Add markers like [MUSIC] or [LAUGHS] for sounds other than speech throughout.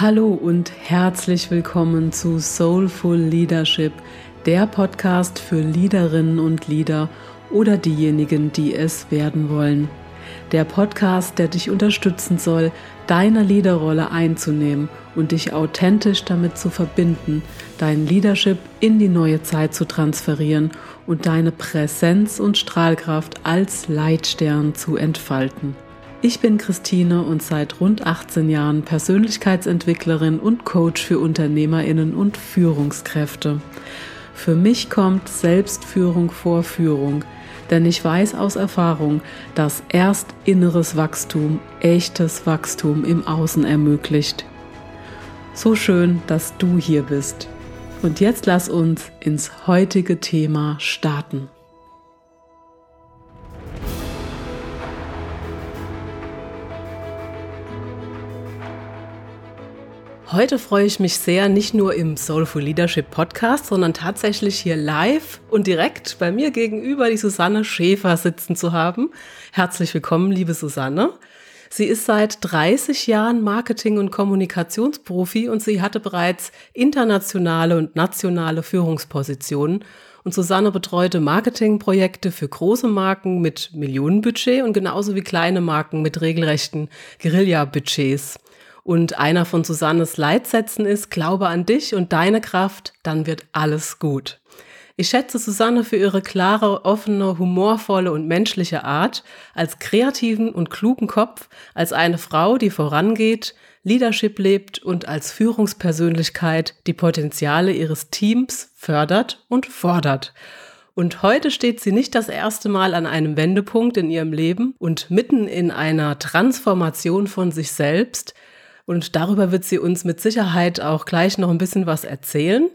Hallo und herzlich willkommen zu Soulful Leadership, der Podcast für Leaderinnen und Leader oder diejenigen, die es werden wollen. Der Podcast, der dich unterstützen soll, deine Leaderrolle einzunehmen und dich authentisch damit zu verbinden, dein Leadership in die neue Zeit zu transferieren und deine Präsenz und Strahlkraft als Leitstern zu entfalten. Ich bin Christine und seit rund 18 Jahren Persönlichkeitsentwicklerin und Coach für Unternehmerinnen und Führungskräfte. Für mich kommt Selbstführung vor Führung, denn ich weiß aus Erfahrung, dass erst inneres Wachstum echtes Wachstum im Außen ermöglicht. So schön, dass du hier bist. Und jetzt lass uns ins heutige Thema starten. Heute freue ich mich sehr, nicht nur im Soulful Leadership Podcast, sondern tatsächlich hier live und direkt bei mir gegenüber die Susanne Schäfer sitzen zu haben. Herzlich willkommen, liebe Susanne. Sie ist seit 30 Jahren Marketing- und Kommunikationsprofi und sie hatte bereits internationale und nationale Führungspositionen. Und Susanne betreute Marketingprojekte für große Marken mit Millionenbudget und genauso wie kleine Marken mit regelrechten Guerilla-Budgets. Und einer von Susannes Leitsätzen ist, glaube an dich und deine Kraft, dann wird alles gut. Ich schätze Susanne für ihre klare, offene, humorvolle und menschliche Art, als kreativen und klugen Kopf, als eine Frau, die vorangeht, Leadership lebt und als Führungspersönlichkeit die Potenziale ihres Teams fördert und fordert. Und heute steht sie nicht das erste Mal an einem Wendepunkt in ihrem Leben und mitten in einer Transformation von sich selbst, und darüber wird sie uns mit Sicherheit auch gleich noch ein bisschen was erzählen.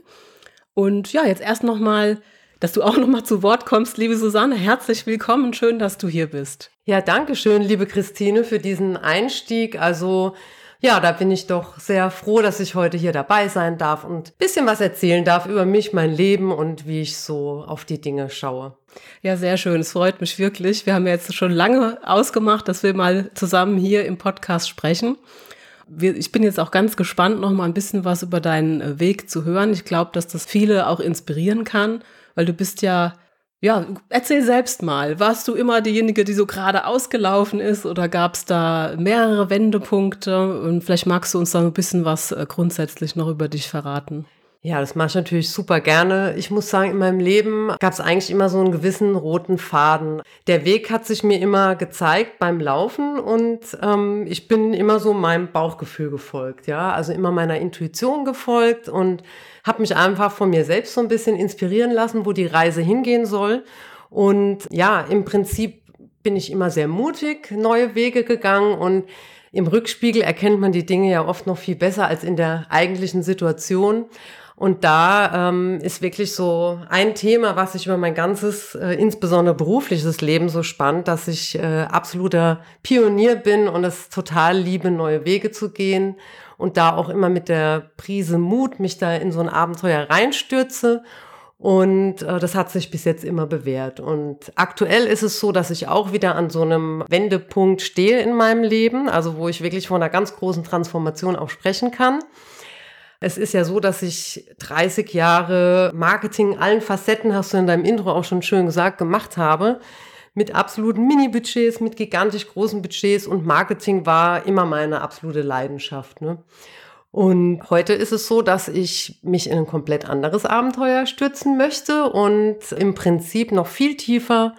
Und ja, jetzt erst nochmal, dass du auch nochmal zu Wort kommst, liebe Susanne. Herzlich willkommen. Schön, dass du hier bist. Ja, danke schön, liebe Christine, für diesen Einstieg. Also, ja, da bin ich doch sehr froh, dass ich heute hier dabei sein darf und ein bisschen was erzählen darf über mich, mein Leben und wie ich so auf die Dinge schaue. Ja, sehr schön. Es freut mich wirklich. Wir haben ja jetzt schon lange ausgemacht, dass wir mal zusammen hier im Podcast sprechen ich bin jetzt auch ganz gespannt, noch mal ein bisschen was über deinen äh, Weg zu hören. Ich glaube, dass das viele auch inspirieren kann, weil du bist ja, ja, erzähl selbst mal. Warst du immer diejenige, die so gerade ausgelaufen ist oder gab es da mehrere Wendepunkte? Und vielleicht magst du uns da ein bisschen was äh, grundsätzlich noch über dich verraten. Ja, das mache ich natürlich super gerne. Ich muss sagen, in meinem Leben gab es eigentlich immer so einen gewissen roten Faden. Der Weg hat sich mir immer gezeigt beim Laufen und ähm, ich bin immer so meinem Bauchgefühl gefolgt, ja, also immer meiner Intuition gefolgt und habe mich einfach von mir selbst so ein bisschen inspirieren lassen, wo die Reise hingehen soll. Und ja, im Prinzip bin ich immer sehr mutig, neue Wege gegangen und im Rückspiegel erkennt man die Dinge ja oft noch viel besser als in der eigentlichen Situation. Und da ähm, ist wirklich so ein Thema, was ich über mein ganzes, äh, insbesondere berufliches Leben so spannend, dass ich äh, absoluter Pionier bin und es total liebe, neue Wege zu gehen und da auch immer mit der Prise Mut mich da in so ein Abenteuer reinstürze. Und äh, das hat sich bis jetzt immer bewährt. Und aktuell ist es so, dass ich auch wieder an so einem Wendepunkt stehe in meinem Leben, also wo ich wirklich von einer ganz großen Transformation auch sprechen kann. Es ist ja so, dass ich 30 Jahre Marketing allen Facetten, hast du in deinem Intro auch schon schön gesagt, gemacht habe. Mit absoluten Mini-Budgets, mit gigantisch großen Budgets und Marketing war immer meine absolute Leidenschaft. Ne? Und heute ist es so, dass ich mich in ein komplett anderes Abenteuer stürzen möchte und im Prinzip noch viel tiefer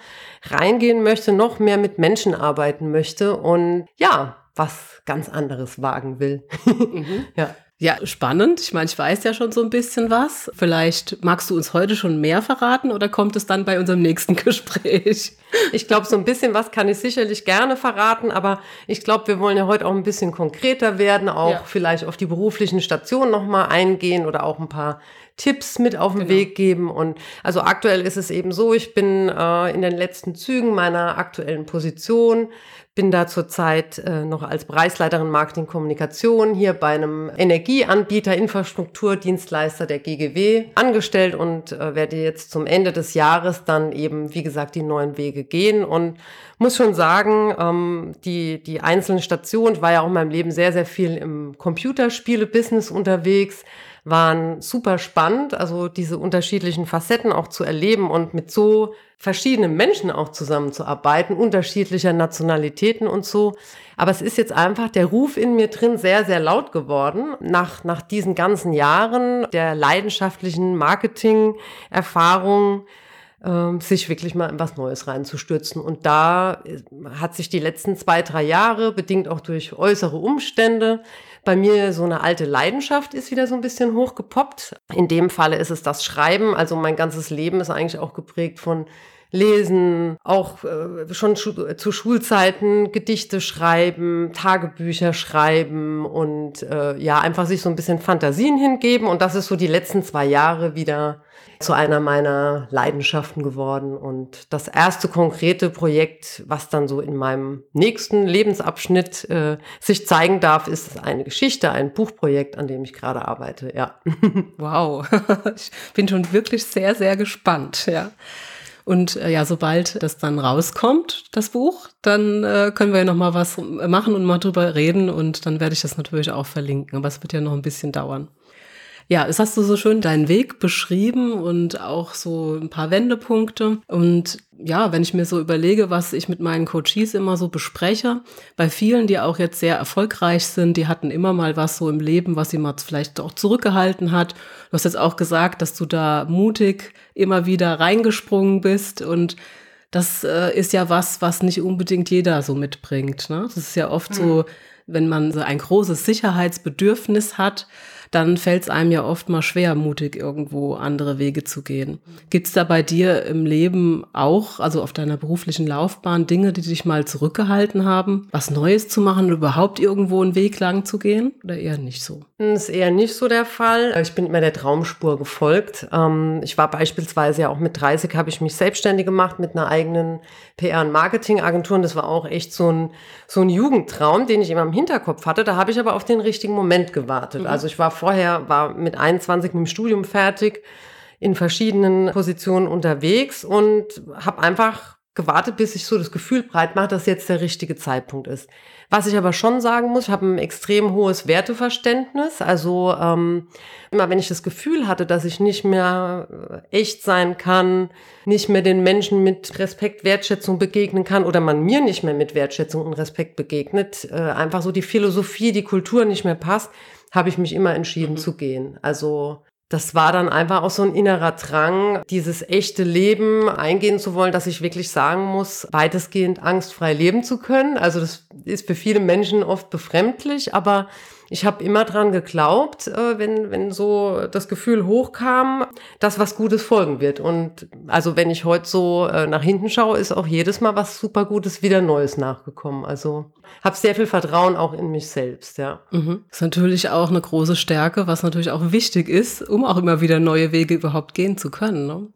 reingehen möchte, noch mehr mit Menschen arbeiten möchte und ja, was ganz anderes wagen will. [LAUGHS] Mhm. ja. Ja, spannend. Ich meine, ich weiß ja schon so ein bisschen was. Vielleicht magst du uns heute schon mehr verraten oder kommt es dann bei unserem nächsten [LAUGHS] Gespräch? Ich glaube, so ein bisschen was kann ich sicherlich gerne verraten, aber ich glaube, wir wollen ja heute auch ein bisschen konkreter werden, auch ja. vielleicht auf die beruflichen Stationen nochmal eingehen oder auch ein paar Tipps mit auf den genau. Weg geben. Und also aktuell ist es eben so, ich bin äh, in den letzten Zügen meiner aktuellen Position, bin da zurzeit äh, noch als Bereichsleiterin Marketing Kommunikation hier bei einem Energieanbieter, Infrastrukturdienstleister der GGW angestellt und äh, werde jetzt zum Ende des Jahres dann eben, wie gesagt, die neuen Wege gehen und muss schon sagen, ähm, die, die einzelnen Stationen, ich war ja auch in meinem Leben sehr, sehr viel im Computerspiele-Business unterwegs, waren super spannend, also diese unterschiedlichen Facetten auch zu erleben und mit so verschiedenen Menschen auch zusammenzuarbeiten, unterschiedlicher Nationalitäten und so. Aber es ist jetzt einfach der Ruf in mir drin sehr, sehr laut geworden. Nach, nach diesen ganzen Jahren der leidenschaftlichen Marketing-Erfahrung, ähm, sich wirklich mal in was Neues reinzustürzen. Und da äh, hat sich die letzten zwei, drei Jahre, bedingt auch durch äußere Umstände, bei mir so eine alte Leidenschaft ist wieder so ein bisschen hochgepoppt. In dem Falle ist es das Schreiben. Also mein ganzes Leben ist eigentlich auch geprägt von Lesen, auch äh, schon schu zu Schulzeiten Gedichte schreiben, Tagebücher schreiben und äh, ja, einfach sich so ein bisschen Fantasien hingeben. Und das ist so die letzten zwei Jahre wieder zu einer meiner Leidenschaften geworden. Und das erste konkrete Projekt, was dann so in meinem nächsten Lebensabschnitt äh, sich zeigen darf, ist eine Geschichte, ein Buchprojekt, an dem ich gerade arbeite. Ja. [LAUGHS] Wow, [LAUGHS] ich bin schon wirklich sehr, sehr gespannt. Ja. Und äh, ja, sobald das dann rauskommt, das Buch, dann äh, können wir ja noch mal was machen und mal drüber reden und dann werde ich das natürlich auch verlinken. Aber es wird ja noch ein bisschen dauern. Ja, es hast du so schön deinen Weg beschrieben und auch so ein paar Wendepunkte. Und ja, wenn ich mir so überlege, was ich mit meinen Coaches immer so bespreche, bei vielen, die auch jetzt sehr erfolgreich sind, die hatten immer mal was so im Leben, was sie mal vielleicht auch zurückgehalten hat. Du hast jetzt auch gesagt, dass du da mutig immer wieder reingesprungen bist und das äh, ist ja was, was nicht unbedingt jeder so mitbringt. Ne? Das ist ja oft mhm. so, wenn man so ein großes Sicherheitsbedürfnis hat, dann fällt es einem ja oft mal schwer, mutig irgendwo andere Wege zu gehen. Gibt es da bei dir im Leben auch, also auf deiner beruflichen Laufbahn, Dinge, die dich mal zurückgehalten haben, was Neues zu machen, überhaupt irgendwo einen Weg lang zu gehen? Oder eher nicht so? Das ist eher nicht so der Fall. Ich bin immer der Traumspur gefolgt. Ähm, ich war beispielsweise ja auch mit 30, habe ich mich selbstständig gemacht mit einer eigenen PR- und Marketingagentur. Und das war auch echt so ein, so ein Jugendtraum, den ich immer im Hinterkopf hatte. Da habe ich aber auf den richtigen Moment gewartet. Mhm. Also ich war vorher, war mit 21 mit dem Studium fertig, in verschiedenen Positionen unterwegs und habe einfach gewartet, bis ich so das Gefühl breit mache, dass jetzt der richtige Zeitpunkt ist. Was ich aber schon sagen muss, ich habe ein extrem hohes Werteverständnis. Also ähm, immer wenn ich das Gefühl hatte, dass ich nicht mehr echt sein kann, nicht mehr den Menschen mit Respekt, Wertschätzung begegnen kann oder man mir nicht mehr mit Wertschätzung und Respekt begegnet, äh, einfach so die Philosophie, die Kultur nicht mehr passt, habe ich mich immer entschieden mhm. zu gehen. Also das war dann einfach auch so ein innerer Drang, dieses echte Leben eingehen zu wollen, dass ich wirklich sagen muss, weitestgehend angstfrei leben zu können. Also das ist für viele Menschen oft befremdlich, aber ich habe immer dran geglaubt, äh, wenn, wenn so das Gefühl hochkam, dass was Gutes folgen wird. Und also wenn ich heute so äh, nach hinten schaue, ist auch jedes Mal was super Gutes wieder Neues nachgekommen. Also habe sehr viel Vertrauen auch in mich selbst, ja. Mhm. Ist natürlich auch eine große Stärke, was natürlich auch wichtig ist, um auch immer wieder neue Wege überhaupt gehen zu können. Ne?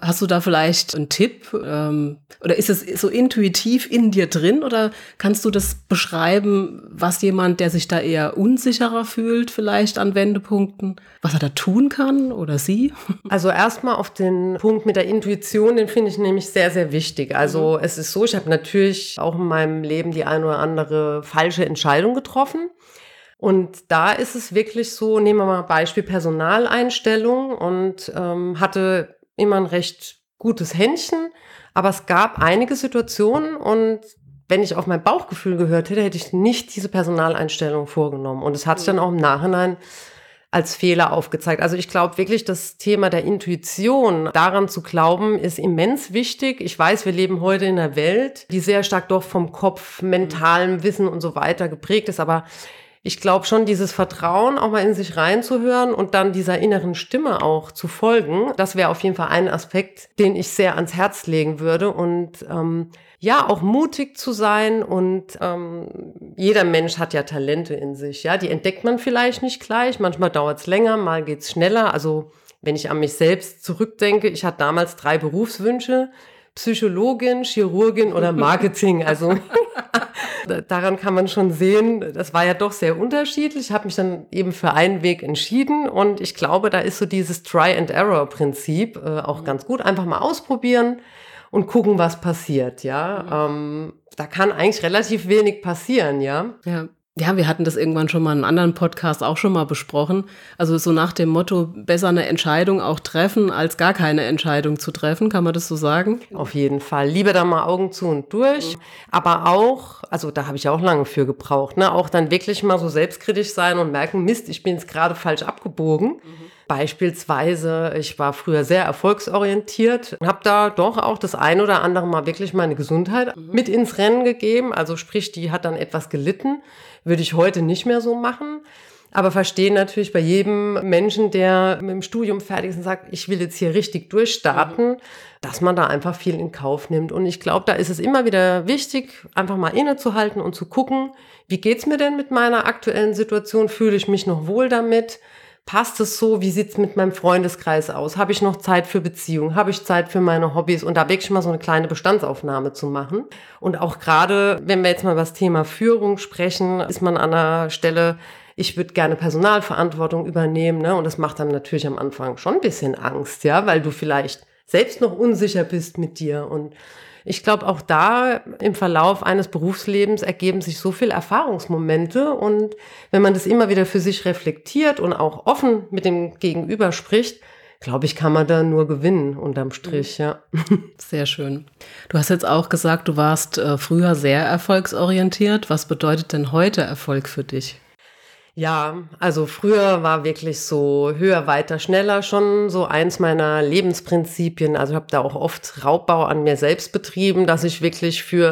Hast du da vielleicht einen Tipp? Ähm, oder ist es so intuitiv in dir drin? Oder kannst du das beschreiben, was jemand, der sich da eher unsicherer fühlt, vielleicht an Wendepunkten, was er da tun kann oder sie? [LAUGHS] Also erstmal auf den Punkt mit der Intuition, den finde ich nämlich sehr, sehr wichtig. Also mhm. es ist so, ich habe natürlich auch in meinem Leben die eine oder andere falsche Entscheidung getroffen. Und da ist es wirklich so, nehmen wir mal Beispiel Personaleinstellung und ähm, hatte immer ein recht gutes Händchen, aber es gab einige Situationen und wenn ich auf mein Bauchgefühl gehört hätte, hätte ich nicht diese Personaleinstellung vorgenommen. Und es hat sich dann auch im Nachhinein als Fehler aufgezeigt. Also ich glaube wirklich, das Thema der Intuition, daran zu glauben, ist immens wichtig. Ich weiß, wir leben heute in einer Welt, die sehr stark doch vom Kopf, mentalem Wissen und so weiter geprägt ist. Aber ich glaube schon, dieses Vertrauen auch mal in sich reinzuhören und dann dieser inneren Stimme auch zu folgen, das wäre auf jeden Fall ein Aspekt, den ich sehr ans Herz legen würde. Und ähm, ja, auch mutig zu sein und ähm, jeder Mensch hat ja Talente in sich, ja, die entdeckt man vielleicht nicht gleich, manchmal dauert es länger, mal geht's schneller, also wenn ich an mich selbst zurückdenke, ich hatte damals drei Berufswünsche, Psychologin, Chirurgin oder Marketing, also [LAUGHS] daran kann man schon sehen, das war ja doch sehr unterschiedlich. Ich habe mich dann eben für einen Weg entschieden und ich glaube, da ist so dieses Try-and-Error-Prinzip äh, auch ganz gut. Einfach mal ausprobieren und gucken, was passiert, ja. Mhm. Ähm, da kann eigentlich relativ wenig passieren, ja. Ja. Ja, wir hatten das irgendwann schon mal in einem anderen Podcast auch schon mal besprochen. Also so nach dem Motto, besser eine Entscheidung auch treffen, als gar keine Entscheidung zu treffen. Kann man das so sagen? Auf jeden Fall. Lieber da mal Augen zu und durch. Mhm. Aber auch, also da habe ich auch lange für gebraucht, ne? auch dann wirklich mal so selbstkritisch sein und merken, Mist, ich bin jetzt gerade falsch abgebogen. Mhm. Beispielsweise, ich war früher sehr erfolgsorientiert, habe da doch auch das ein oder andere Mal wirklich meine Gesundheit mhm. mit ins Rennen gegeben. Also sprich, die hat dann etwas gelitten. Würde ich heute nicht mehr so machen. Aber verstehen natürlich bei jedem Menschen, der mit dem Studium fertig ist und sagt, ich will jetzt hier richtig durchstarten, mhm. dass man da einfach viel in Kauf nimmt. Und ich glaube, da ist es immer wieder wichtig, einfach mal innezuhalten und zu gucken, wie geht's mir denn mit meiner aktuellen Situation? Fühle ich mich noch wohl damit? Passt es so? Wie sieht's mit meinem Freundeskreis aus? Habe ich noch Zeit für Beziehungen? Habe ich Zeit für meine Hobbys? Und da wirklich mal so eine kleine Bestandsaufnahme zu machen. Und auch gerade, wenn wir jetzt mal über das Thema Führung sprechen, ist man an einer Stelle, ich würde gerne Personalverantwortung übernehmen. Ne? Und das macht dann natürlich am Anfang schon ein bisschen Angst, ja, weil du vielleicht selbst noch unsicher bist mit dir. Und ich glaube, auch da im Verlauf eines Berufslebens ergeben sich so viele Erfahrungsmomente und wenn man das immer wieder für sich reflektiert und auch offen mit dem Gegenüber spricht, glaube ich, kann man da nur gewinnen unterm Strich, ja. [LAUGHS] Sehr schön. Du hast jetzt auch gesagt, du warst äh, früher sehr erfolgsorientiert. Was bedeutet denn heute Erfolg für dich? Ja, also früher war wirklich so höher, weiter, schneller schon so eins meiner Lebensprinzipien. Also ich habe da auch oft Raubbau an mir selbst betrieben, dass ich wirklich für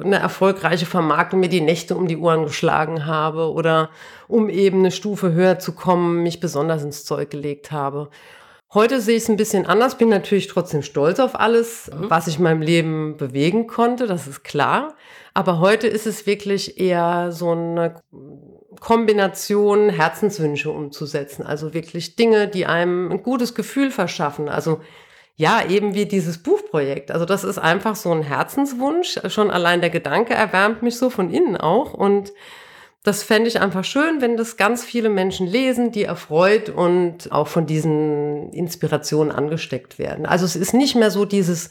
äh, eine erfolgreiche Vermarktung mir die Nächte um die Ohren geschlagen habe oder um eben eine Stufe höher zu kommen, mich besonders ins Zeug gelegt habe. Heute sehe ich es ein bisschen anders, bin natürlich trotzdem stolz auf alles, mhm. was ich in meinem Leben bewegen konnte, das ist klar. Aber heute ist es wirklich eher so eine Kombination Herzenswünsche umzusetzen. Also wirklich Dinge, die einem ein gutes Gefühl verschaffen. Also ja, eben wie dieses Buchprojekt. Also das ist einfach so ein Herzenswunsch. Schon allein der Gedanke erwärmt mich so von innen auch. Und das fände ich einfach schön, wenn das ganz viele Menschen lesen, die erfreut und auch von diesen Inspirationen angesteckt werden. Also es ist nicht mehr so dieses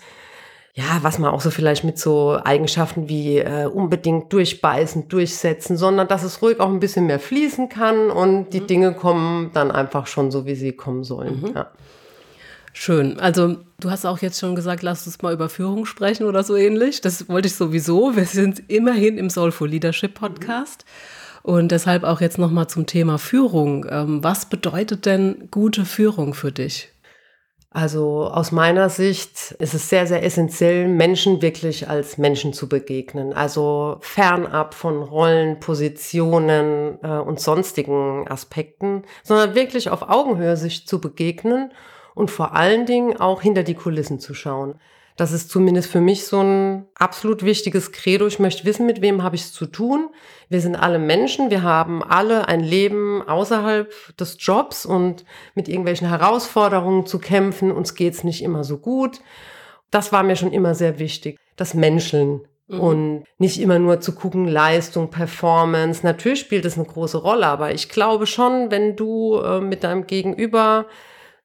ja, was man auch so vielleicht mit so Eigenschaften wie äh, unbedingt durchbeißen, durchsetzen, sondern dass es ruhig auch ein bisschen mehr fließen kann und die mhm. Dinge kommen dann einfach schon so, wie sie kommen sollen. Mhm. Ja. Schön. Also du hast auch jetzt schon gesagt, lass uns mal über Führung sprechen oder so ähnlich. Das wollte ich sowieso. Wir sind immerhin im Soulful Leadership Podcast. Und deshalb auch jetzt nochmal zum Thema Führung. Ähm, was bedeutet denn gute Führung für dich? Also aus meiner Sicht ist es sehr, sehr essentiell, Menschen wirklich als Menschen zu begegnen. Also fernab von Rollen, Positionen äh, und sonstigen Aspekten, sondern wirklich auf Augenhöhe sich zu begegnen und vor allen Dingen auch hinter die Kulissen zu schauen. Das ist zumindest für mich so ein absolut wichtiges Credo. Ich möchte wissen, mit wem habe ich es zu tun. Wir sind alle Menschen, wir haben alle ein Leben außerhalb des Jobs und mit irgendwelchen Herausforderungen zu kämpfen. Uns geht's nicht immer so gut. Das war mir schon immer sehr wichtig. Das Menscheln. Mhm. Und nicht immer nur zu gucken, Leistung, Performance. Natürlich spielt es eine große Rolle, aber ich glaube schon, wenn du äh, mit deinem Gegenüber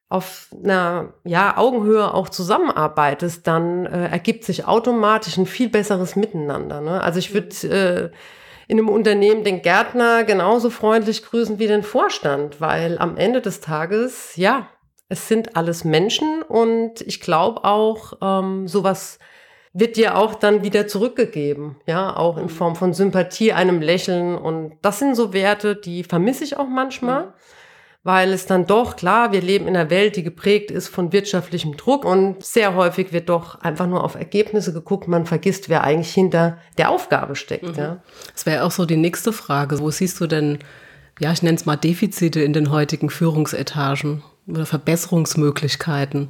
auf einer ja, Augenhöhe auch zusammenarbeitest, dann äh, ergibt sich automatisch ein viel besseres Miteinander. Ne? Also ich würde mhm. äh, in einem Unternehmen den Gärtner genauso freundlich grüßen wie den Vorstand, weil am Ende des Tages, ja, es sind alles Menschen und ich glaube auch, ähm, sowas wird dir auch dann wieder zurückgegeben, ja, auch in mhm. Form von Sympathie, einem Lächeln und das sind so Werte, die vermisse ich auch manchmal. Mhm weil es dann doch, klar, wir leben in einer Welt, die geprägt ist von wirtschaftlichem Druck und sehr häufig wird doch einfach nur auf Ergebnisse geguckt, man vergisst, wer eigentlich hinter der Aufgabe steckt. Mhm. Ja. Das wäre auch so die nächste Frage. Wo siehst du denn, ja, ich nenne es mal Defizite in den heutigen Führungsetagen oder Verbesserungsmöglichkeiten?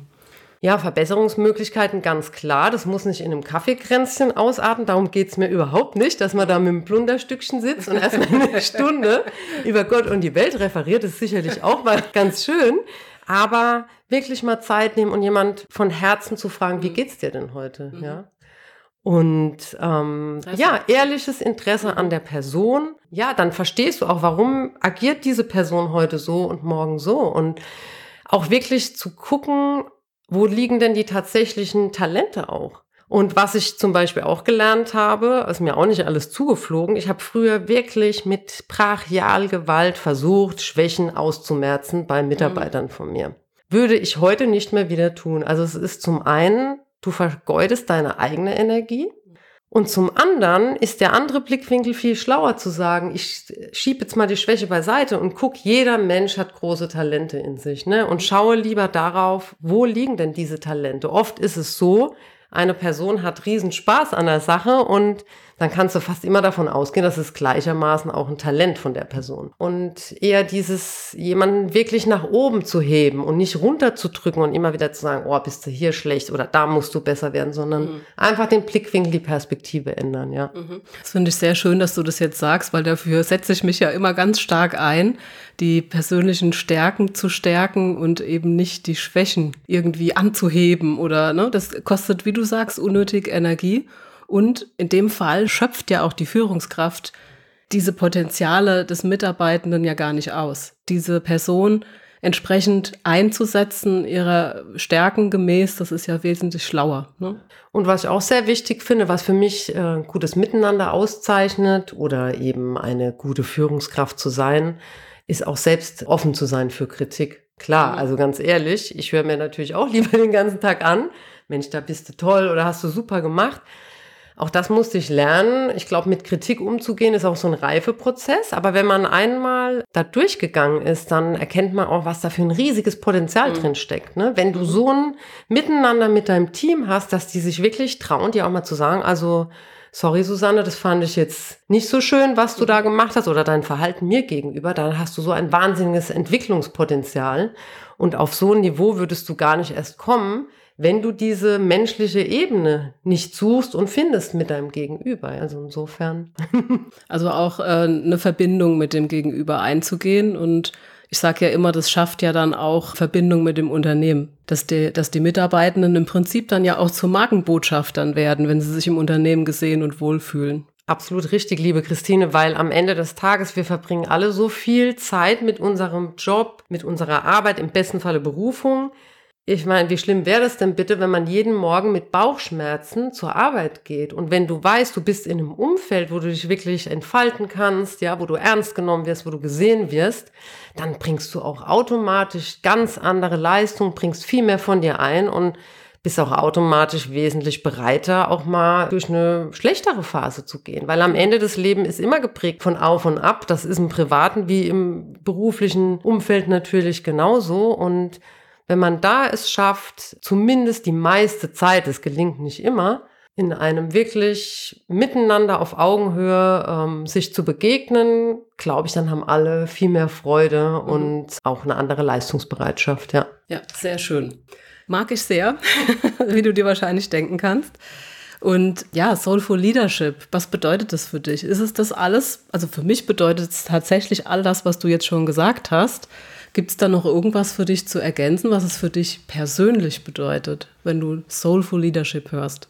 Ja, Verbesserungsmöglichkeiten ganz klar. Das muss nicht in einem Kaffeekränzchen ausarten. Darum geht's mir überhaupt nicht, dass man da mit einem Plunderstückchen sitzt und erstmal eine [LAUGHS] Stunde über Gott und die Welt referiert. Das ist sicherlich auch mal ganz schön. Aber wirklich mal Zeit nehmen und jemand von Herzen zu fragen, wie geht's dir denn heute? Mhm. Ja. Und ähm, ja, ehrliches Interesse an der Person. Ja, dann verstehst du auch, warum agiert diese Person heute so und morgen so. Und auch wirklich zu gucken, wo liegen denn die tatsächlichen Talente auch? Und was ich zum Beispiel auch gelernt habe, ist mir auch nicht alles zugeflogen. Ich habe früher wirklich mit Brachialgewalt versucht, Schwächen auszumerzen bei Mitarbeitern mhm. von mir. Würde ich heute nicht mehr wieder tun. Also es ist zum einen, du vergeudest deine eigene Energie. Und zum anderen ist der andere Blickwinkel viel schlauer zu sagen, ich schiebe jetzt mal die Schwäche beiseite und guck, jeder Mensch hat große Talente in sich, ne? Und schaue lieber darauf, wo liegen denn diese Talente? Oft ist es so, eine Person hat riesen Spaß an der Sache und dann kannst du fast immer davon ausgehen, dass es gleichermaßen auch ein Talent von der Person. Und eher dieses, jemanden wirklich nach oben zu heben und nicht runterzudrücken und immer wieder zu sagen, oh, bist du hier schlecht oder da musst du besser werden, sondern mhm. einfach den Blickwinkel, die Perspektive ändern, ja. Mhm. Das finde ich sehr schön, dass du das jetzt sagst, weil dafür setze ich mich ja immer ganz stark ein, die persönlichen Stärken zu stärken und eben nicht die Schwächen irgendwie anzuheben oder, ne, das kostet, wie du sagst, unnötig Energie. Und in dem Fall schöpft ja auch die Führungskraft diese Potenziale des Mitarbeitenden ja gar nicht aus. Diese Person entsprechend einzusetzen, ihrer Stärken gemäß, das ist ja wesentlich schlauer. Ne? Und was ich auch sehr wichtig finde, was für mich äh, gutes Miteinander auszeichnet oder eben eine gute Führungskraft zu sein, ist auch selbst offen zu sein für Kritik. Klar, mhm. also ganz ehrlich, ich höre mir natürlich auch [LAUGHS] lieber den ganzen Tag an, Mensch, da bist du toll oder hast du super gemacht. Auch das musste ich lernen. Ich glaube, mit Kritik umzugehen ist auch so ein Reifeprozess. Aber wenn man einmal da durchgegangen ist, dann erkennt man auch, was da für ein riesiges Potenzial mhm. drin steckt. Ne? Wenn du mhm. so ein Miteinander mit deinem Team hast, dass die sich wirklich trauen, dir auch mal zu sagen, also sorry Susanne, das fand ich jetzt nicht so schön, was du da gemacht hast oder dein Verhalten mir gegenüber, dann hast du so ein wahnsinniges Entwicklungspotenzial. Und auf so ein Niveau würdest du gar nicht erst kommen, wenn du diese menschliche Ebene nicht suchst und findest mit deinem Gegenüber. Also insofern. [LAUGHS] also auch äh, eine Verbindung mit dem Gegenüber einzugehen und ich sage ja immer, das schafft ja dann auch Verbindung mit dem Unternehmen, dass die, dass die Mitarbeitenden im Prinzip dann ja auch zu Markenbotschaftern werden, wenn sie sich im Unternehmen gesehen und wohlfühlen. Absolut richtig, liebe Christine, weil am Ende des Tages wir verbringen alle so viel Zeit mit unserem Job, mit unserer Arbeit, im besten Falle Berufung. Ich meine, wie schlimm wäre das denn bitte, wenn man jeden Morgen mit Bauchschmerzen zur Arbeit geht? Und wenn du weißt, du bist in einem Umfeld, wo du dich wirklich entfalten kannst, ja, wo du ernst genommen wirst, wo du gesehen wirst, dann bringst du auch automatisch ganz andere Leistung, bringst viel mehr von dir ein und bist auch automatisch wesentlich bereiter, auch mal durch eine schlechtere Phase zu gehen. Weil am Ende des Lebens ist immer geprägt von Auf und Ab. Das ist im privaten wie im beruflichen Umfeld natürlich genauso. Und wenn man da es schafft, zumindest die meiste Zeit, es gelingt nicht immer, in einem wirklich miteinander auf Augenhöhe ähm, sich zu begegnen, glaube ich, dann haben alle viel mehr Freude mhm. und auch eine andere Leistungsbereitschaft, ja. Ja, sehr schön. Mag ich sehr, [LAUGHS] wie du dir wahrscheinlich denken kannst. Und ja, Soulful Leadership, was bedeutet das für dich? Ist es das alles? Also für mich bedeutet es tatsächlich all das, was du jetzt schon gesagt hast. Gibt es da noch irgendwas für dich zu ergänzen, was es für dich persönlich bedeutet, wenn du Soulful Leadership hörst?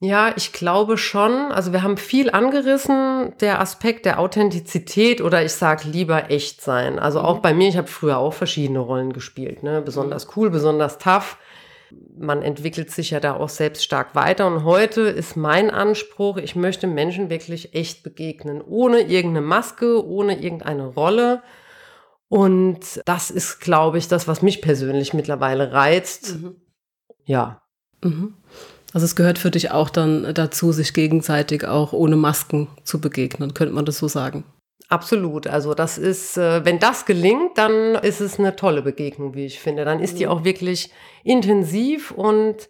Ja, ich glaube schon. Also wir haben viel angerissen, der Aspekt der Authentizität oder ich sage lieber echt sein. Also auch mhm. bei mir, ich habe früher auch verschiedene Rollen gespielt, ne? besonders cool, besonders tough. Man entwickelt sich ja da auch selbst stark weiter und heute ist mein Anspruch, ich möchte Menschen wirklich echt begegnen, ohne irgendeine Maske, ohne irgendeine Rolle und das ist, glaube ich, das, was mich persönlich mittlerweile reizt. Mhm. Ja. Mhm. Also es gehört für dich auch dann dazu, sich gegenseitig auch ohne Masken zu begegnen, könnte man das so sagen? Absolut. Also das ist, äh, wenn das gelingt, dann ist es eine tolle Begegnung, wie ich finde. Dann ist die mhm. auch wirklich intensiv und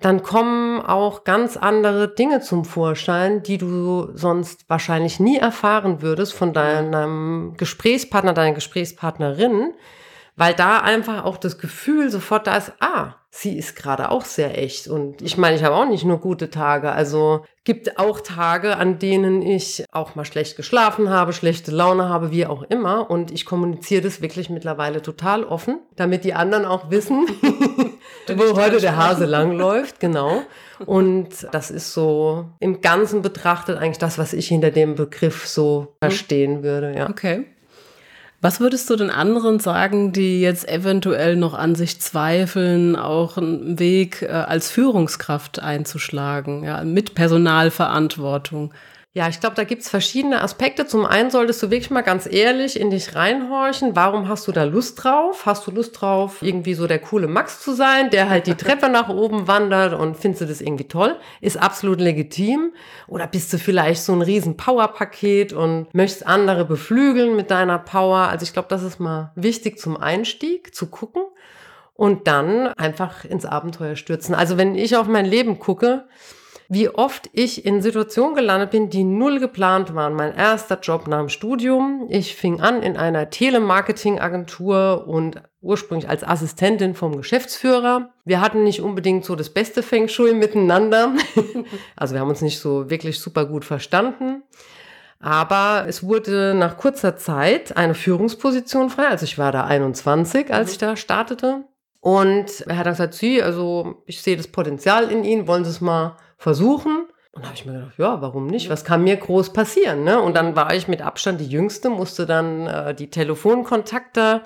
dann kommen auch ganz andere Dinge zum Vorschein, die du sonst wahrscheinlich nie erfahren würdest von deinem Gesprächspartner, deiner Gesprächspartnerin, weil da einfach auch das Gefühl sofort da ist, ah, sie ist gerade auch sehr echt. Und ich meine, ich habe auch nicht nur gute Tage. Also gibt auch Tage, an denen ich auch mal schlecht geschlafen habe, schlechte Laune habe, wie auch immer. Und ich kommuniziere das wirklich mittlerweile total offen, damit die anderen auch wissen, [LAUGHS] wo heute der Hase langläuft. Genau. Und das ist so im Ganzen betrachtet eigentlich das, was ich hinter dem Begriff so mhm. verstehen würde. Ja. Okay. Was würdest du den anderen sagen, die jetzt eventuell noch an sich zweifeln, auch einen Weg äh, als Führungskraft einzuschlagen, ja, mit Personalverantwortung? Ja, ich glaube, da gibt's verschiedene Aspekte. Zum einen solltest du wirklich mal ganz ehrlich in dich reinhorchen. Warum hast du da Lust drauf? Hast du Lust drauf, irgendwie so der coole Max zu sein, der halt die [LAUGHS] Treppe nach oben wandert und findest du das irgendwie toll? Ist absolut legitim. Oder bist du vielleicht so ein riesen Powerpaket und möchtest andere beflügeln mit deiner Power? Also ich glaube, das ist mal wichtig zum Einstieg, zu gucken und dann einfach ins Abenteuer stürzen. Also wenn ich auf mein Leben gucke, wie oft ich in Situationen gelandet bin, die null geplant waren. Mein erster Job nach dem Studium. Ich fing an in einer Telemarketing-Agentur und ursprünglich als Assistentin vom Geschäftsführer. Wir hatten nicht unbedingt so das beste Feng Shui miteinander. [LAUGHS] also wir haben uns nicht so wirklich super gut verstanden. Aber es wurde nach kurzer Zeit eine Führungsposition frei. Also ich war da 21, als mhm. ich da startete. Und er hat dann gesagt, Sie, also ich sehe das Potenzial in Ihnen, wollen Sie es mal versuchen. Und da habe ich mir gedacht, ja, warum nicht? Was kann mir groß passieren? Ne? Und dann war ich mit Abstand die Jüngste, musste dann äh, die Telefonkontakte,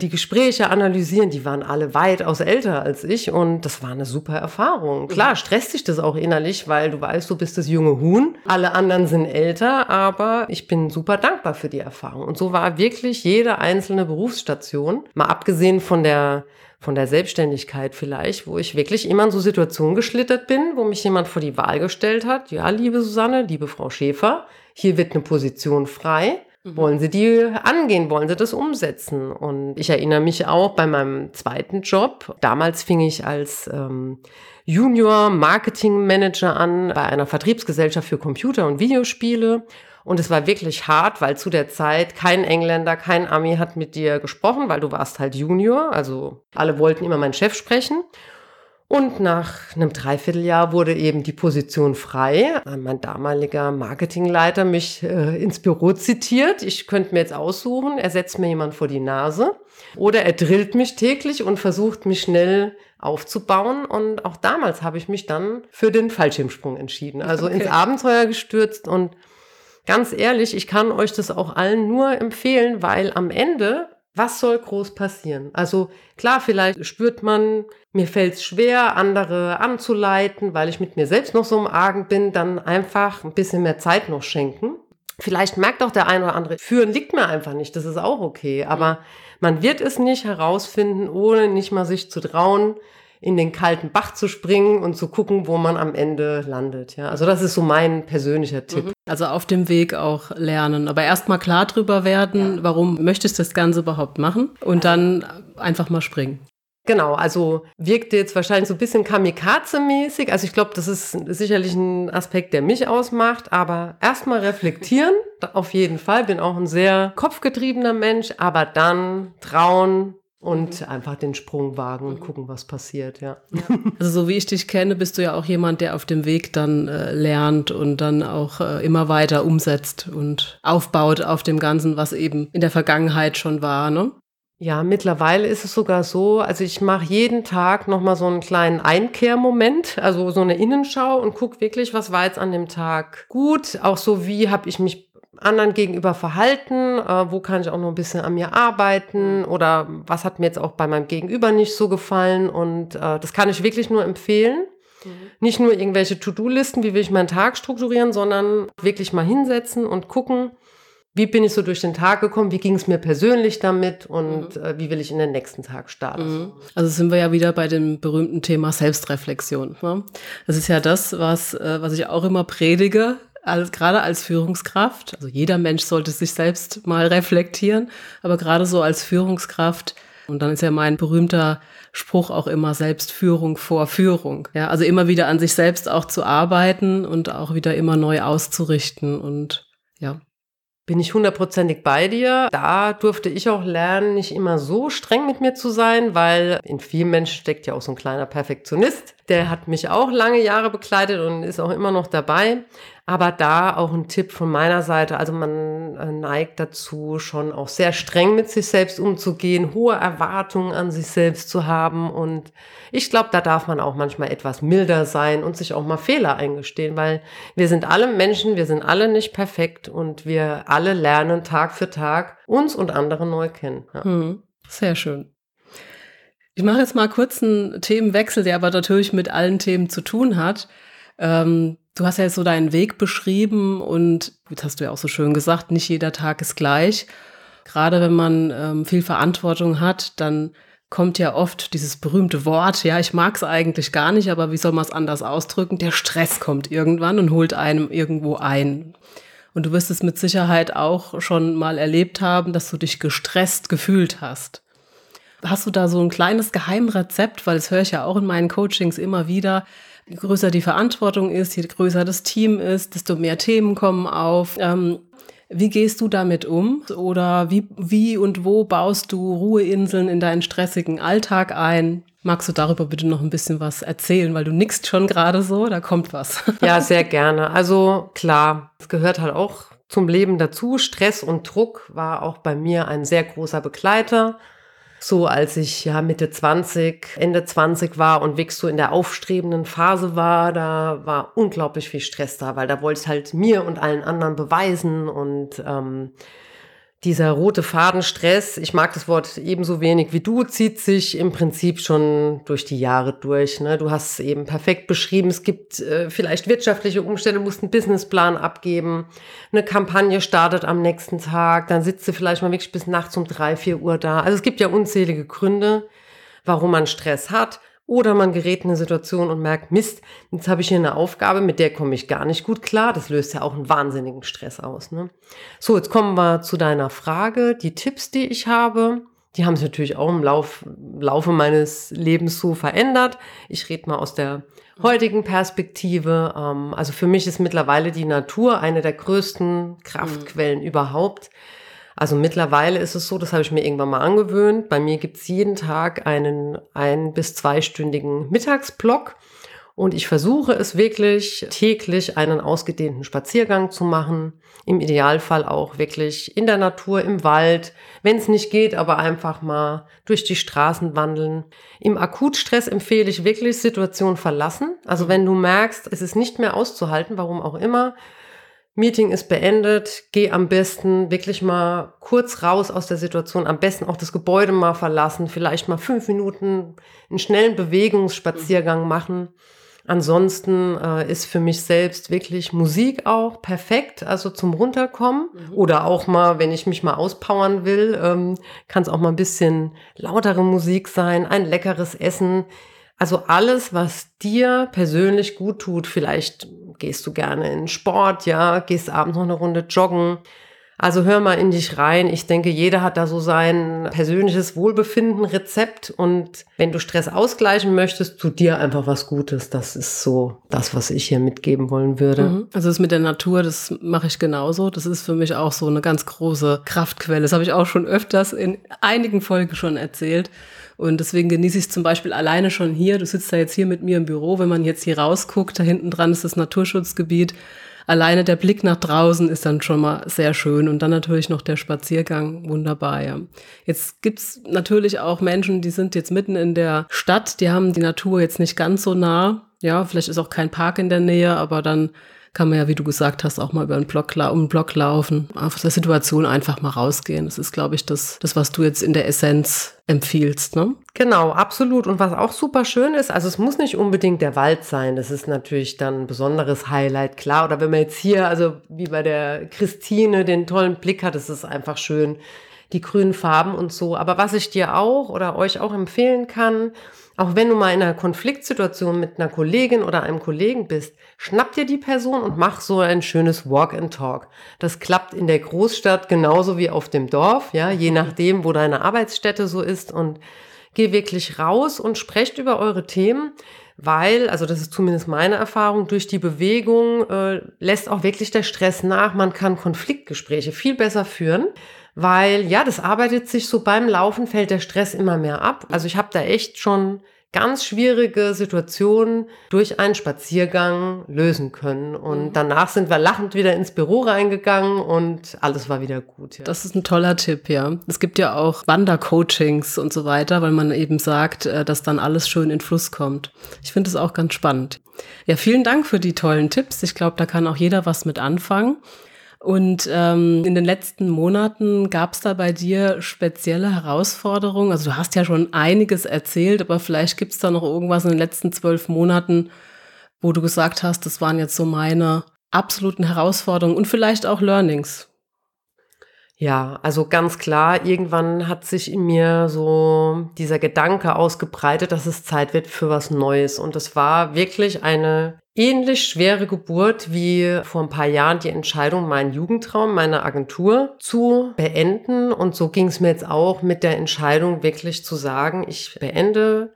die Gespräche analysieren. Die waren alle weitaus älter als ich und das war eine super Erfahrung. Klar, stresst sich das auch innerlich, weil du weißt, du bist das junge Huhn. Alle anderen sind älter, aber ich bin super dankbar für die Erfahrung. Und so war wirklich jede einzelne Berufsstation, mal abgesehen von der von der Selbstständigkeit vielleicht, wo ich wirklich immer in so Situationen geschlittert bin, wo mich jemand vor die Wahl gestellt hat. Ja, liebe Susanne, liebe Frau Schäfer, hier wird eine Position frei. Mhm. Wollen Sie die angehen? Wollen Sie das umsetzen? Und ich erinnere mich auch bei meinem zweiten Job. Damals fing ich als ähm, Junior Marketing Manager an bei einer Vertriebsgesellschaft für Computer- und Videospiele. Und es war wirklich hart, weil zu der Zeit kein Engländer, kein Ami hat mit dir gesprochen, weil du warst halt Junior. Also alle wollten immer meinen Chef sprechen. Und nach einem Dreivierteljahr wurde eben die Position frei. Mein damaliger Marketingleiter mich äh, ins Büro zitiert. Ich könnte mir jetzt aussuchen, er setzt mir jemand vor die Nase oder er drillt mich täglich und versucht mich schnell aufzubauen. Und auch damals habe ich mich dann für den Fallschirmsprung entschieden. Also okay. ins Abenteuer gestürzt und ganz ehrlich, ich kann euch das auch allen nur empfehlen, weil am Ende, was soll groß passieren? Also klar, vielleicht spürt man, mir fällt es schwer, andere anzuleiten, weil ich mit mir selbst noch so im Argen bin, dann einfach ein bisschen mehr Zeit noch schenken. Vielleicht merkt auch der eine oder andere, führen liegt mir einfach nicht, das ist auch okay. Aber man wird es nicht herausfinden, ohne nicht mal sich zu trauen, in den kalten Bach zu springen und zu gucken, wo man am Ende landet. Ja, also das ist so mein persönlicher Tipp. Mhm. Also auf dem Weg auch lernen, aber erstmal klar drüber werden, ja. warum möchtest du das Ganze überhaupt machen und dann einfach mal springen. Genau, also wirkt jetzt wahrscheinlich so ein bisschen Kamikaze-mäßig. Also ich glaube, das ist sicherlich ein Aspekt, der mich ausmacht. Aber erstmal reflektieren, [LAUGHS] auf jeden Fall. Bin auch ein sehr kopfgetriebener Mensch, aber dann trauen, und mhm. einfach den Sprung wagen und mhm. gucken, was passiert, ja. ja. [LAUGHS] Also so wie ich dich kenne, bist du ja auch jemand, der auf dem Weg dann äh, lernt und dann auch äh, immer weiter umsetzt und aufbaut auf dem Ganzen, was eben in der Vergangenheit schon war, ne? Ja, mittlerweile ist es sogar so, also ich mache jeden Tag nochmal so einen kleinen Einkehrmoment, also so eine Innenschau und gucke wirklich, was war jetzt an dem Tag gut, auch so wie habe ich mich anderen gegenüber verhalten, äh, wo kann ich auch noch ein bisschen an mir arbeiten oder was hat mir jetzt auch bei meinem Gegenüber nicht so gefallen und äh, das kann ich wirklich nur empfehlen. Mhm. Nicht nur irgendwelche To-Do-Listen, wie will ich meinen Tag strukturieren, sondern wirklich mal hinsetzen und gucken, wie bin ich so durch den Tag gekommen, wie ging es mir persönlich damit und mhm. äh, wie will ich in den nächsten Tag starten. Mhm. Also sind wir ja wieder bei dem berühmten Thema Selbstreflexion. Ne? Das ist ja das, was, äh, was ich auch immer predige, als, gerade als Führungskraft, also jeder Mensch sollte sich selbst mal reflektieren, aber gerade so als Führungskraft, und dann ist ja mein berühmter Spruch auch immer Selbstführung vor Führung. Ja, also immer wieder an sich selbst auch zu arbeiten und auch wieder immer neu auszurichten und ja. bin ich hundertprozentig bei dir. Da durfte ich auch lernen, nicht immer so streng mit mir zu sein, weil in vielen Menschen steckt ja auch so ein kleiner Perfektionist. Der hat mich auch lange Jahre begleitet und ist auch immer noch dabei. Aber da auch ein Tipp von meiner Seite. Also man äh, neigt dazu, schon auch sehr streng mit sich selbst umzugehen, hohe Erwartungen an sich selbst zu haben. Und ich glaube, da darf man auch manchmal etwas milder sein und sich auch mal Fehler eingestehen, weil wir sind alle Menschen, wir sind alle nicht perfekt und wir alle lernen Tag für Tag uns und andere neu kennen. Ja. Hm, sehr schön. Ich mache jetzt mal kurz einen Themenwechsel, der aber natürlich mit allen Themen zu tun hat. Ähm, Du hast ja jetzt so deinen Weg beschrieben und das hast du ja auch so schön gesagt, nicht jeder Tag ist gleich. Gerade wenn man ähm, viel Verantwortung hat, dann kommt ja oft dieses berühmte Wort, ja, ich mag es eigentlich gar nicht, aber wie soll man es anders ausdrücken? Der Stress kommt irgendwann und holt einem irgendwo ein. Und du wirst es mit Sicherheit auch schon mal erlebt haben, dass du dich gestresst gefühlt hast. Hast du da so ein kleines Geheimrezept, weil das höre ich ja auch in meinen Coachings immer wieder, Je größer die Verantwortung ist, je größer das Team ist, desto mehr Themen kommen auf. Ähm, wie gehst du damit um? Oder wie, wie und wo baust du Ruheinseln in deinen stressigen Alltag ein? Magst du darüber bitte noch ein bisschen was erzählen, weil du nickst schon gerade so, da kommt was. [LAUGHS] Ja, sehr gerne. Also klar, es gehört halt auch zum Leben dazu. Stress und Druck war auch bei mir ein sehr großer Begleiter so als ich ja Mitte 20, Ende 20 war und wirklich so in der aufstrebenden Phase war, da war unglaublich viel Stress da, weil da wollte ich halt mir und allen anderen beweisen und ähm, dieser rote Fadenstress, ich mag das Wort ebenso wenig wie du, zieht sich im Prinzip schon durch die Jahre durch. Ne? Du hast es eben perfekt beschrieben. Es gibt äh, vielleicht wirtschaftliche Umstände, musst einen Businessplan abgeben, eine Kampagne startet am nächsten Tag, dann sitzt du vielleicht mal wirklich bis nachts um drei, vier Uhr da. Also es gibt ja unzählige Gründe, warum man Stress hat. Oder man gerät in eine Situation und merkt, Mist, jetzt habe ich hier eine Aufgabe, mit der komme ich gar nicht gut klar. Das löst ja auch einen wahnsinnigen Stress aus. Ne? So, jetzt kommen wir zu deiner Frage. Die Tipps, die ich habe, die haben sich natürlich auch im Lauf, Laufe meines Lebens so verändert. Ich rede mal aus der heutigen Perspektive. Ähm, also für mich ist mittlerweile die Natur eine der größten Kraftquellen mhm. überhaupt. Also mittlerweile ist es so, das habe ich mir irgendwann mal angewöhnt. Bei mir gibt es jeden Tag einen ein- bis zweistündigen Mittagsblock. Und ich versuche es wirklich täglich einen ausgedehnten Spaziergang zu machen. Im Idealfall auch wirklich in der Natur, im Wald. Wenn es nicht geht, aber einfach mal durch die Straßen wandeln. Im Akutstress empfehle ich wirklich Situation verlassen. Also wenn du merkst, es ist nicht mehr auszuhalten, warum auch immer, Meeting ist beendet, geh am besten wirklich mal kurz raus aus der Situation, am besten auch das Gebäude mal verlassen, vielleicht mal fünf Minuten einen schnellen Bewegungsspaziergang mhm. machen. Ansonsten äh, ist für mich selbst wirklich Musik auch perfekt, also zum Runterkommen. Mhm. Oder auch mal, wenn ich mich mal auspowern will, ähm, kann es auch mal ein bisschen lautere Musik sein, ein leckeres Essen. Also alles, was dir persönlich gut tut. Vielleicht gehst du gerne in Sport, ja, gehst abends noch eine Runde joggen. Also hör mal in dich rein. Ich denke, jeder hat da so sein persönliches Wohlbefinden, Rezept. Und wenn du Stress ausgleichen möchtest, tu dir einfach was Gutes. Das ist so das, was ich hier mitgeben wollen würde. Mhm. Also das mit der Natur, das mache ich genauso. Das ist für mich auch so eine ganz große Kraftquelle. Das habe ich auch schon öfters in einigen Folgen schon erzählt. Und deswegen genieße ich es zum Beispiel alleine schon hier. Du sitzt da jetzt hier mit mir im Büro. Wenn man jetzt hier rausguckt, da hinten dran ist das Naturschutzgebiet. Alleine der Blick nach draußen ist dann schon mal sehr schön. Und dann natürlich noch der Spaziergang. Wunderbar, ja. Jetzt gibt's natürlich auch Menschen, die sind jetzt mitten in der Stadt. Die haben die Natur jetzt nicht ganz so nah. Ja, vielleicht ist auch kein Park in der Nähe, aber dann kann man ja, wie du gesagt hast, auch mal über einen Block, um einen Block laufen, auf der Situation einfach mal rausgehen. Das ist, glaube ich, das, das, was du jetzt in der Essenz empfiehlst, ne? Genau, absolut. Und was auch super schön ist, also es muss nicht unbedingt der Wald sein. Das ist natürlich dann ein besonderes Highlight, klar. Oder wenn man jetzt hier, also wie bei der Christine, den tollen Blick hat, ist es einfach schön, die grünen Farben und so. Aber was ich dir auch oder euch auch empfehlen kann, auch wenn du mal in einer Konfliktsituation mit einer Kollegin oder einem Kollegen bist, schnapp dir die Person und mach so ein schönes Walk and Talk. Das klappt in der Großstadt genauso wie auf dem Dorf, ja, je nachdem, wo deine Arbeitsstätte so ist und geh wirklich raus und sprecht über eure Themen, weil, also das ist zumindest meine Erfahrung, durch die Bewegung äh, lässt auch wirklich der Stress nach. Man kann Konfliktgespräche viel besser führen, weil ja, das arbeitet sich so beim Laufen, fällt der Stress immer mehr ab. Also ich habe da echt schon ganz schwierige Situationen durch einen Spaziergang lösen können. Und mhm. danach sind wir lachend wieder ins Büro reingegangen und alles war wieder gut. Ja. Das ist ein toller Tipp, ja. Es gibt ja auch Wandercoachings und so weiter, weil man eben sagt, äh, dass dann alles schön in Fluss kommt. Ich finde es auch ganz spannend. Ja, vielen Dank für die tollen Tipps. Ich glaube, da kann auch jeder was mit anfangen. Und ähm, in den letzten Monaten gab es da bei dir spezielle Herausforderungen? Also du hast ja schon einiges erzählt, aber vielleicht gibt es da noch irgendwas in den letzten zwölf Monaten, wo du gesagt hast, das waren jetzt so meine absoluten Herausforderungen und vielleicht auch Learnings. Ja, also ganz klar, irgendwann hat sich in mir so dieser Gedanke ausgebreitet, dass es Zeit wird für was Neues. Und es war wirklich eine ähnlich schwere Geburt wie vor ein paar Jahren die Entscheidung, meinen Jugendtraum, meine Agentur zu beenden. Und so ging es mir jetzt auch mit der Entscheidung, wirklich zu sagen, ich beende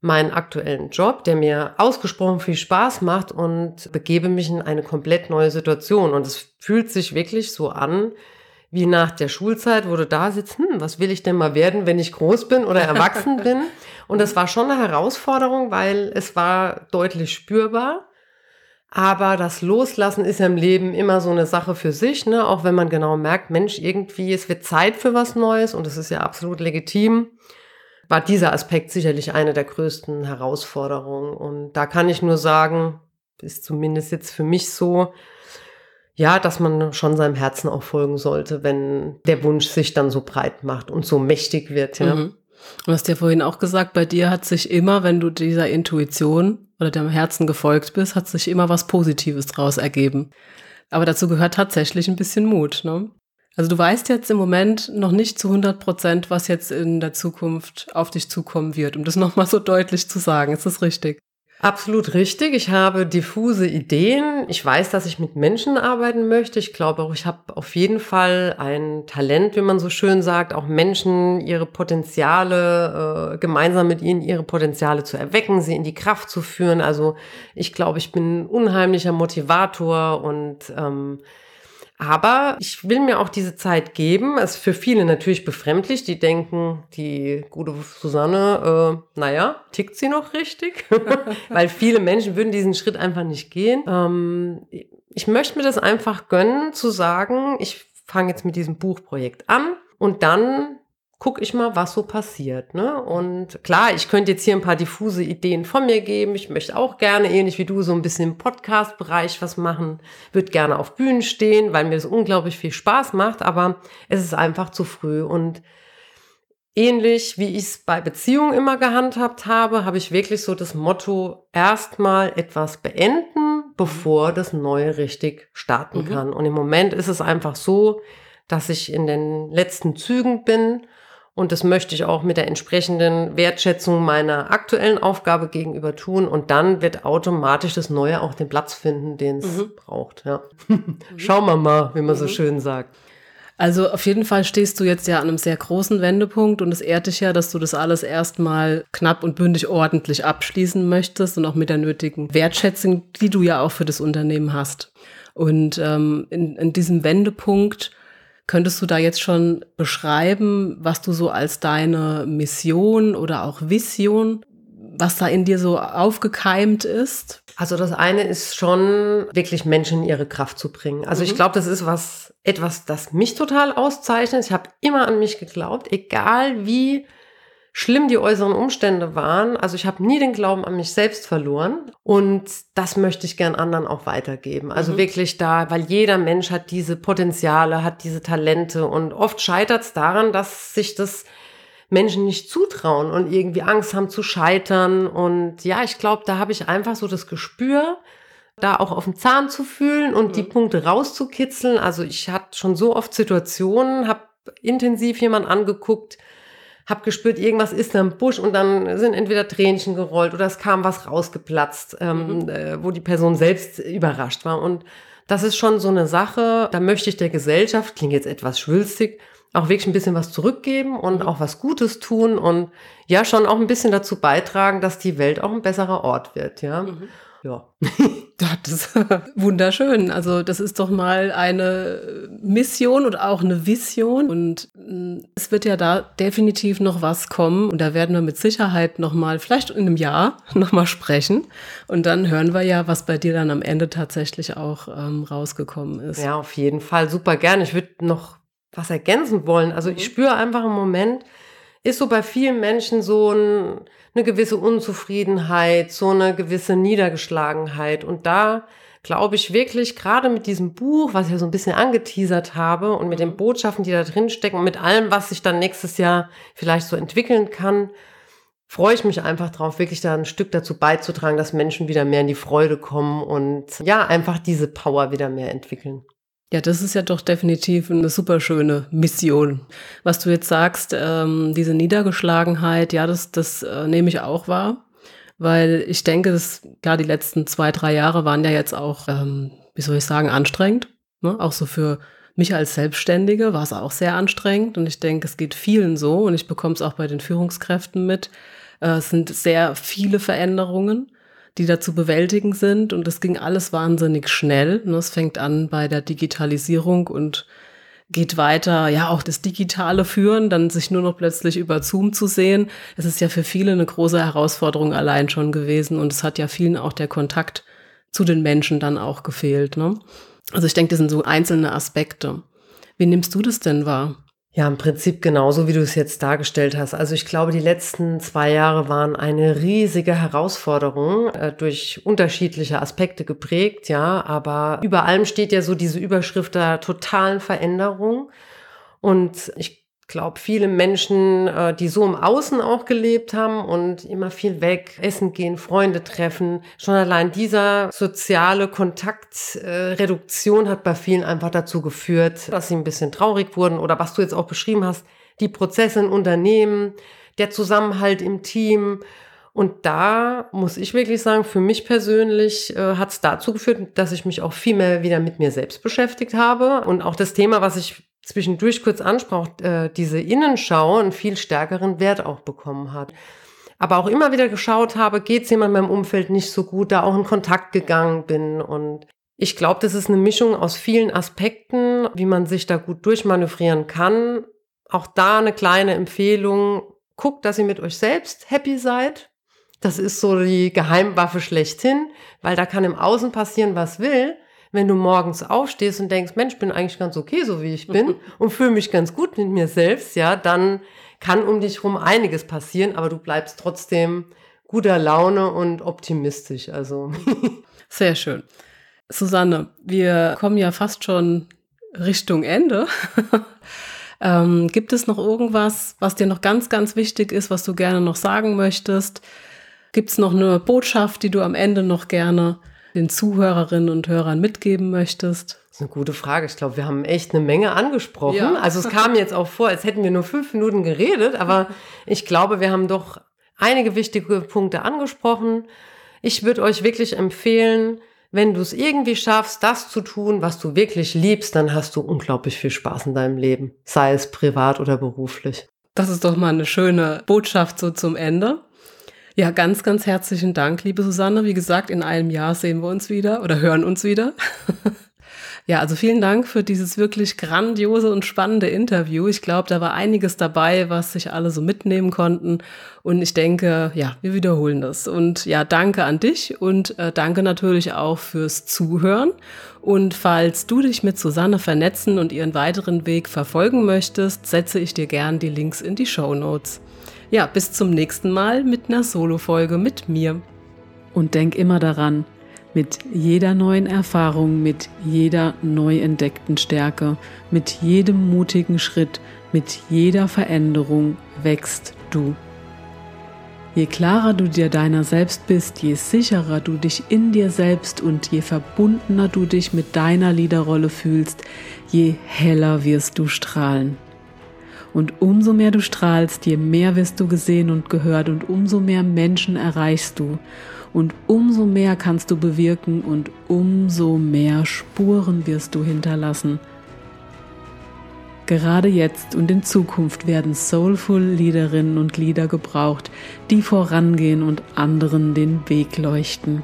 meinen aktuellen Job, der mir ausgesprochen viel Spaß macht und begebe mich in eine komplett neue Situation. Und es fühlt sich wirklich so an, wie nach der Schulzeit, wo du da sitzt, hm, was will ich denn mal werden, wenn ich groß bin oder erwachsen [LAUGHS] bin? Und das war schon eine Herausforderung, weil es war deutlich spürbar. Aber das Loslassen ist ja im Leben immer so eine Sache für sich, ne? Auch wenn man genau merkt, Mensch, irgendwie, es wird Zeit für was Neues und es ist ja absolut legitim, war dieser Aspekt sicherlich eine der größten Herausforderungen. Und da kann ich nur sagen, ist zumindest jetzt für mich so, ja, dass man schon seinem Herzen auch folgen sollte, wenn der Wunsch sich dann so breit macht und so mächtig wird. Ja. Mhm. Du hast ja vorhin auch gesagt, bei dir hat sich immer, wenn du dieser Intuition oder deinem Herzen gefolgt bist, hat sich immer was Positives draus ergeben. Aber dazu gehört tatsächlich ein bisschen Mut. Ne? Also du weißt jetzt im Moment noch nicht zu 100 Prozent, was jetzt in der Zukunft auf dich zukommen wird, um das nochmal so deutlich zu sagen. Ist das richtig? Absolut richtig. Ich habe diffuse Ideen. Ich weiß, dass ich mit Menschen arbeiten möchte. Ich glaube auch, ich habe auf jeden Fall ein Talent, wie man so schön sagt, auch Menschen ihre Potenziale, äh, gemeinsam mit ihnen ihre Potenziale zu erwecken, sie in die Kraft zu führen. Also ich glaube, ich bin ein unheimlicher Motivator und ähm, aber ich will mir auch diese Zeit geben. Es ist für viele natürlich befremdlich. Die denken, die gute Susanne, äh, naja, tickt sie noch richtig? [LAUGHS] Weil viele Menschen würden diesen Schritt einfach nicht gehen. Ähm, ich möchte mir das einfach gönnen, zu sagen, ich fange jetzt mit diesem Buchprojekt an und dann guck ich mal, was so passiert. Ne? Und klar, ich könnte jetzt hier ein paar diffuse Ideen von mir geben. Ich möchte auch gerne, ähnlich wie du, so ein bisschen im Podcast-Bereich was machen. Würde gerne auf Bühnen stehen, weil mir das unglaublich viel Spaß macht. Aber es ist einfach zu früh. Und ähnlich wie ich es bei Beziehungen immer gehandhabt habe, habe ich wirklich so das Motto, erstmal etwas beenden, bevor das Neue richtig starten mhm. kann. Und im Moment ist es einfach so, dass ich in den letzten Zügen bin und das möchte ich auch mit der entsprechenden Wertschätzung meiner aktuellen Aufgabe gegenüber tun. Und dann wird automatisch das Neue auch den Platz finden, den es mhm. braucht. Ja. [LAUGHS] Schauen wir mal, wie man mhm. so schön sagt. Also auf jeden Fall stehst du jetzt ja an einem sehr großen Wendepunkt und es ehrt dich ja, dass du das alles erstmal knapp und bündig ordentlich abschließen möchtest und auch mit der nötigen Wertschätzung, die du ja auch für das Unternehmen hast. Und ähm, in, in diesem Wendepunkt Könntest du da jetzt schon beschreiben, was du so als deine Mission oder auch Vision, was da in dir so aufgekeimt ist? Also das eine ist schon wirklich Menschen in ihre Kraft zu bringen. Also mhm. ich glaube, das ist was etwas, das mich total auszeichnet. Ich habe immer an mich geglaubt, egal wie schlimm die äußeren Umstände waren. Also ich habe nie den Glauben an mich selbst verloren und das möchte ich gern anderen auch weitergeben. Also mhm. wirklich da, weil jeder Mensch hat diese Potenziale, hat diese Talente und oft scheitert es daran, dass sich das Menschen nicht zutrauen und irgendwie Angst haben zu scheitern. Und ja, ich glaube, da habe ich einfach so das Gespür, da auch auf den Zahn zu fühlen und mhm. die Punkte rauszukitzeln. Also ich hatte schon so oft Situationen, habe intensiv jemand angeguckt, habe gespürt, irgendwas ist da im Busch und dann sind entweder Tränchen gerollt oder es kam was rausgeplatzt, ähm, mhm. äh, wo die Person selbst überrascht war. Und das ist schon so eine Sache, da möchte ich der Gesellschaft, klingt jetzt etwas schwülstig, auch wirklich ein bisschen was zurückgeben und mhm. auch was Gutes tun und ja, schon auch ein bisschen dazu beitragen, dass die Welt auch ein besserer Ort wird, ja. Mhm. Ja. [LAUGHS] das ist [LAUGHS] wunderschön. Also das ist doch mal eine Mission und auch eine Vision. Und mm, es wird ja da definitiv noch was kommen. Und da werden wir mit Sicherheit noch mal, vielleicht in einem Jahr, [LAUGHS] noch mal sprechen. Und dann hören wir ja, was bei dir dann am Ende tatsächlich auch ähm, rausgekommen ist. Ja, auf jeden Fall. Super gerne. Ich würde noch was ergänzen wollen. Also mhm. ich spüre einfach im Moment, ist so bei vielen Menschen so ein, eine gewisse Unzufriedenheit, so eine gewisse Niedergeschlagenheit. Und da glaube ich wirklich, gerade mit diesem Buch, was ich ja so ein bisschen angeteasert habe und mit den mhm. Botschaften, die da drin stecken und mit allem, was sich dann nächstes Jahr vielleicht so entwickeln kann, freue ich mich einfach drauf, wirklich da ein Stück dazu beizutragen, dass Menschen wieder mehr in die Freude kommen und ja, einfach diese Power wieder mehr entwickeln. Ja, das ist ja doch definitiv eine super schöne Mission. Was du jetzt sagst, ähm, diese Niedergeschlagenheit, ja, das, das äh, nehme ich auch wahr. Weil ich denke, dass, klar, die letzten zwei, drei Jahre waren ja jetzt auch, ähm, wie soll ich sagen, anstrengend. Ne? Auch so für mich als Selbstständige war es auch sehr anstrengend. Und ich denke, es geht vielen so. Und ich bekomme es auch bei den Führungskräften mit. Äh, es sind sehr viele Veränderungen die da zu bewältigen sind. Und das ging alles wahnsinnig schnell. Ne, es fängt an bei der Digitalisierung und geht weiter, ja, auch das digitale Führen, dann sich nur noch plötzlich über Zoom zu sehen. Es ist ja für viele eine große Herausforderung allein schon gewesen. Und es hat ja vielen auch der Kontakt zu den Menschen dann auch gefehlt. Ne? Also ich denke, das sind so einzelne Aspekte. Wie nimmst du das denn wahr? Ja, im Prinzip genauso, wie du es jetzt dargestellt hast. Also ich glaube, die letzten zwei Jahre waren eine riesige Herausforderung, äh, durch unterschiedliche Aspekte geprägt, ja. Aber über allem steht ja so diese Überschrift der totalen Veränderung. Und ich glaube, viele Menschen, äh, die so im Außen auch gelebt haben und immer viel weg, essen gehen, Freunde treffen, schon allein dieser soziale Kontaktreduktion hat bei vielen einfach dazu geführt, dass sie ein bisschen traurig wurden oder was du jetzt auch beschrieben hast, die Prozesse in Unternehmen, der Zusammenhalt im Team. Und da muss ich wirklich sagen, für mich persönlich äh, hat es dazu geführt, dass ich mich auch viel mehr wieder mit mir selbst beschäftigt habe und auch das Thema, was ich zwischendurch kurz ansprach, äh, diese Innenschau einen viel stärkeren Wert auch bekommen hat. Aber auch immer wieder geschaut habe, geht es jemand in meinem Umfeld nicht so gut, da auch in Kontakt gegangen bin. Und ich glaube, das ist eine Mischung aus vielen Aspekten, wie man sich da gut durchmanövrieren kann. Auch da eine kleine Empfehlung. Guckt, dass ihr mit euch selbst happy seid. Das ist so die Geheimwaffe schlechthin, weil da kann im Außen passieren, was will wenn du morgens aufstehst und denkst, Mensch, bin eigentlich ganz okay, so wie ich bin [LAUGHS] und fühle mich ganz gut mit mir selbst, ja, dann kann um dich rum einiges passieren, aber du bleibst trotzdem guter Laune und optimistisch. Also. [LAUGHS] Sehr schön. Susanne, wir kommen ja fast schon Richtung Ende. [LAUGHS] ähm, gibt es noch irgendwas, was dir noch ganz, ganz wichtig ist, was du gerne noch sagen möchtest? Gibt es noch eine Botschaft, die du am Ende noch gerne den Zuhörerinnen und Hörern mitgeben möchtest? Das ist eine gute Frage. Ich glaube, wir haben echt eine Menge angesprochen. Ja. Also es kam jetzt auch vor, als hätten wir nur fünf Minuten geredet, aber [LAUGHS] ich glaube, wir haben doch einige wichtige Punkte angesprochen. Ich würde euch wirklich empfehlen, wenn du es irgendwie schaffst, das zu tun, was du wirklich liebst, dann hast du unglaublich viel Spaß in deinem Leben, sei es privat oder beruflich. Das ist doch mal eine schöne Botschaft so zum Ende. Ja, ganz, ganz herzlichen Dank, liebe Susanne. Wie gesagt, in einem Jahr sehen wir uns wieder oder hören uns wieder. [LAUGHS] ja, also vielen Dank für dieses wirklich grandiose und spannende Interview. Ich glaube, da war einiges dabei, was sich alle so mitnehmen konnten. Und ich denke, ja, wir wiederholen das. Und ja, danke an dich und äh, danke natürlich auch fürs Zuhören. Und falls du dich mit Susanne vernetzen und ihren weiteren Weg verfolgen möchtest, setze ich dir gern die Links in die Show Notes. Ja, bis zum nächsten Mal mit einer Solo-Folge mit mir. Und denk immer daran, mit jeder neuen Erfahrung, mit jeder neu entdeckten Stärke, mit jedem mutigen Schritt, mit jeder Veränderung wächst du. Je klarer du dir deiner selbst bist, je sicherer du dich in dir selbst und je verbundener du dich mit deiner Liederrolle fühlst, je heller wirst du strahlen. Und umso mehr du strahlst, je mehr wirst du gesehen und gehört und umso mehr Menschen erreichst du. Und umso mehr kannst du bewirken und umso mehr Spuren wirst du hinterlassen. Gerade jetzt und in Zukunft werden soulful Liederinnen und Lieder gebraucht, die vorangehen und anderen den Weg leuchten.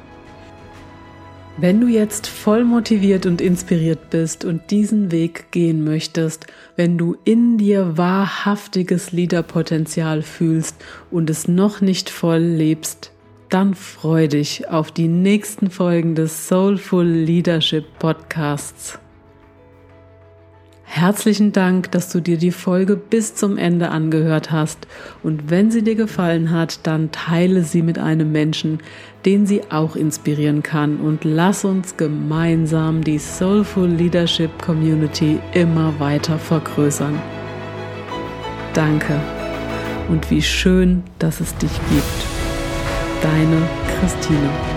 Wenn du jetzt voll motiviert und inspiriert bist und diesen Weg gehen möchtest, wenn du in dir wahrhaftiges Liederpotenzial fühlst und es noch nicht voll lebst, dann freu dich auf die nächsten Folgen des Soulful Leadership Podcasts. Herzlichen Dank, dass du dir die Folge bis zum Ende angehört hast. Und wenn sie dir gefallen hat, dann teile sie mit einem Menschen, den sie auch inspirieren kann. Und lass uns gemeinsam die Soulful Leadership Community immer weiter vergrößern. Danke. Und wie schön, dass es dich gibt. Deine Christine.